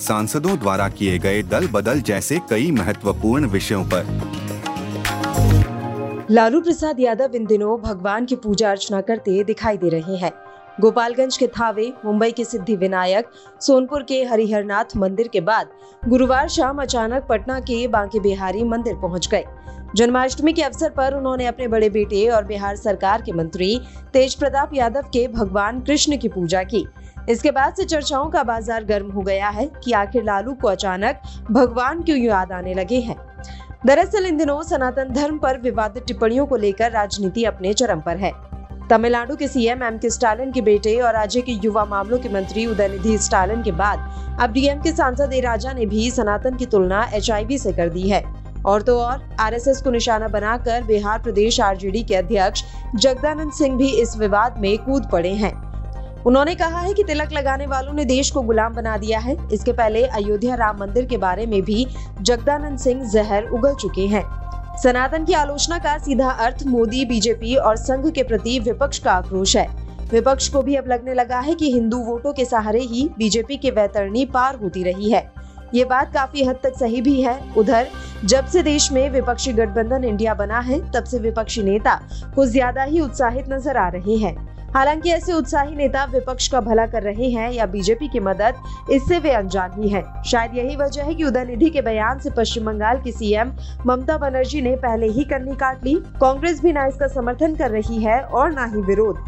सांसदों द्वारा किए गए दल बदल जैसे कई महत्वपूर्ण विषयों पर। लालू प्रसाद यादव इन दिनों भगवान की पूजा अर्चना करते दिखाई दे रहे हैं। गोपालगंज के थावे, मुंबई के सिद्धि विनायक, सोनपुर के हरिहरनाथ मंदिर के बाद गुरुवार शाम अचानक पटना के बांके बिहारी मंदिर पहुँच गए। जन्माष्टमी के अवसर पर उन्होंने अपने बड़े बेटे और बिहार सरकार के मंत्री तेज प्रताप यादव के भगवान कृष्ण की पूजा की। इसके बाद से चर्चाओं का बाज़ार गर्म हो गया है कि आखिर लालू को अचानक भगवान क्यों याद आने लगे हैं? दरअसल इन दिनों सनातन धर्म पर विवादित टिप्पणियों को लेकर राजनीति अपने चरम पर है। तमिलनाडु के सीएम एम के स्टालिन के बेटे और राज्य के युवा मामलों के मंत्री उदयनिधि स्टालिन के बाद अब डीएम के सांसद ए राजा ने भी सनातन की तुलना एच से कर दी है। और तो और आरएसएस को निशाना बनाकर बिहार प्रदेश आरजेडी के अध्यक्ष जगदानंद सिंह भी इस विवाद में कूद पड़े हैं। उन्होंने कहा है कि तिलक लगाने वालों ने देश को गुलाम बना दिया है। इसके पहले अयोध्या राम मंदिर के बारे में भी जगदानंद सिंह जहर उगल चुके हैं। सनातन की आलोचना का सीधा अर्थ मोदी, बीजेपी और संघ के प्रति विपक्ष का आक्रोश है। विपक्ष को भी अब लगने लगा है कि हिंदू वोटों के सहारे ही बीजेपी के वैतरणी पार होती रही है। ये बात काफ़ी हद तक सही भी है। उधर, जब से देश में विपक्षी गठबंधन इंडिया बना है, तब से विपक्षी नेता कुछ ज़्यादा ही उत्साहित नज़र आ रहे हैं। हालाँकि ऐसे उत्साही नेता विपक्ष का भला कर रहे हैं या बीजेपी की मदद, इससे वे अनजान ही हैं। शायद यही वजह है कि उदयनिधि के बयान से पश्चिम बंगाल की सीएम ममता बनर्जी ने पहले ही कन्नी काट ली कांग्रेस भी ना इसका समर्थन कर रही है और न ही विरोध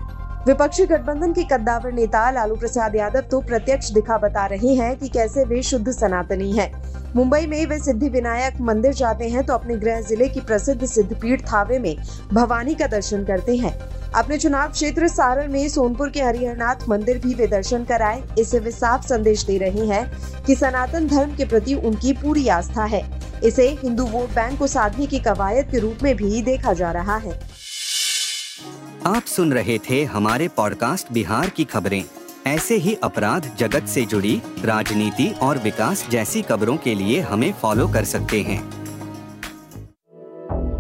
विपक्षी गठबंधन के कद्दावर नेता लालू प्रसाद यादव तो प्रत्यक्ष दिखा बता रहे हैं कि कैसे वे शुद्ध सनातनी हैं। मुंबई में वे सिद्धि विनायक मंदिर जाते हैं तो अपने गृह ज़िले की प्रसिद्ध सिद्धपीठ थावे में भवानी का दर्शन करते हैं अपने चुनाव क्षेत्र सारण में सोनपुर के हरिहरनाथ मंदिर भी वे दर्शन कराए। इससे वे साफ़ संदेश दे रहे हैं कि सनातन धर्म के प्रति उनकी पूरी आस्था है। इसे हिंदू वोट बैंक को साधने की कवायद के रूप में भी देखा जा रहा है। आप सुन रहे थे हमारे पॉडकास्ट बिहार की खबरें। ऐसे ही अपराध जगत से जुड़ी, राजनीति और विकास जैसी खबरों के लिए हमें फॉलो कर सकते हैं।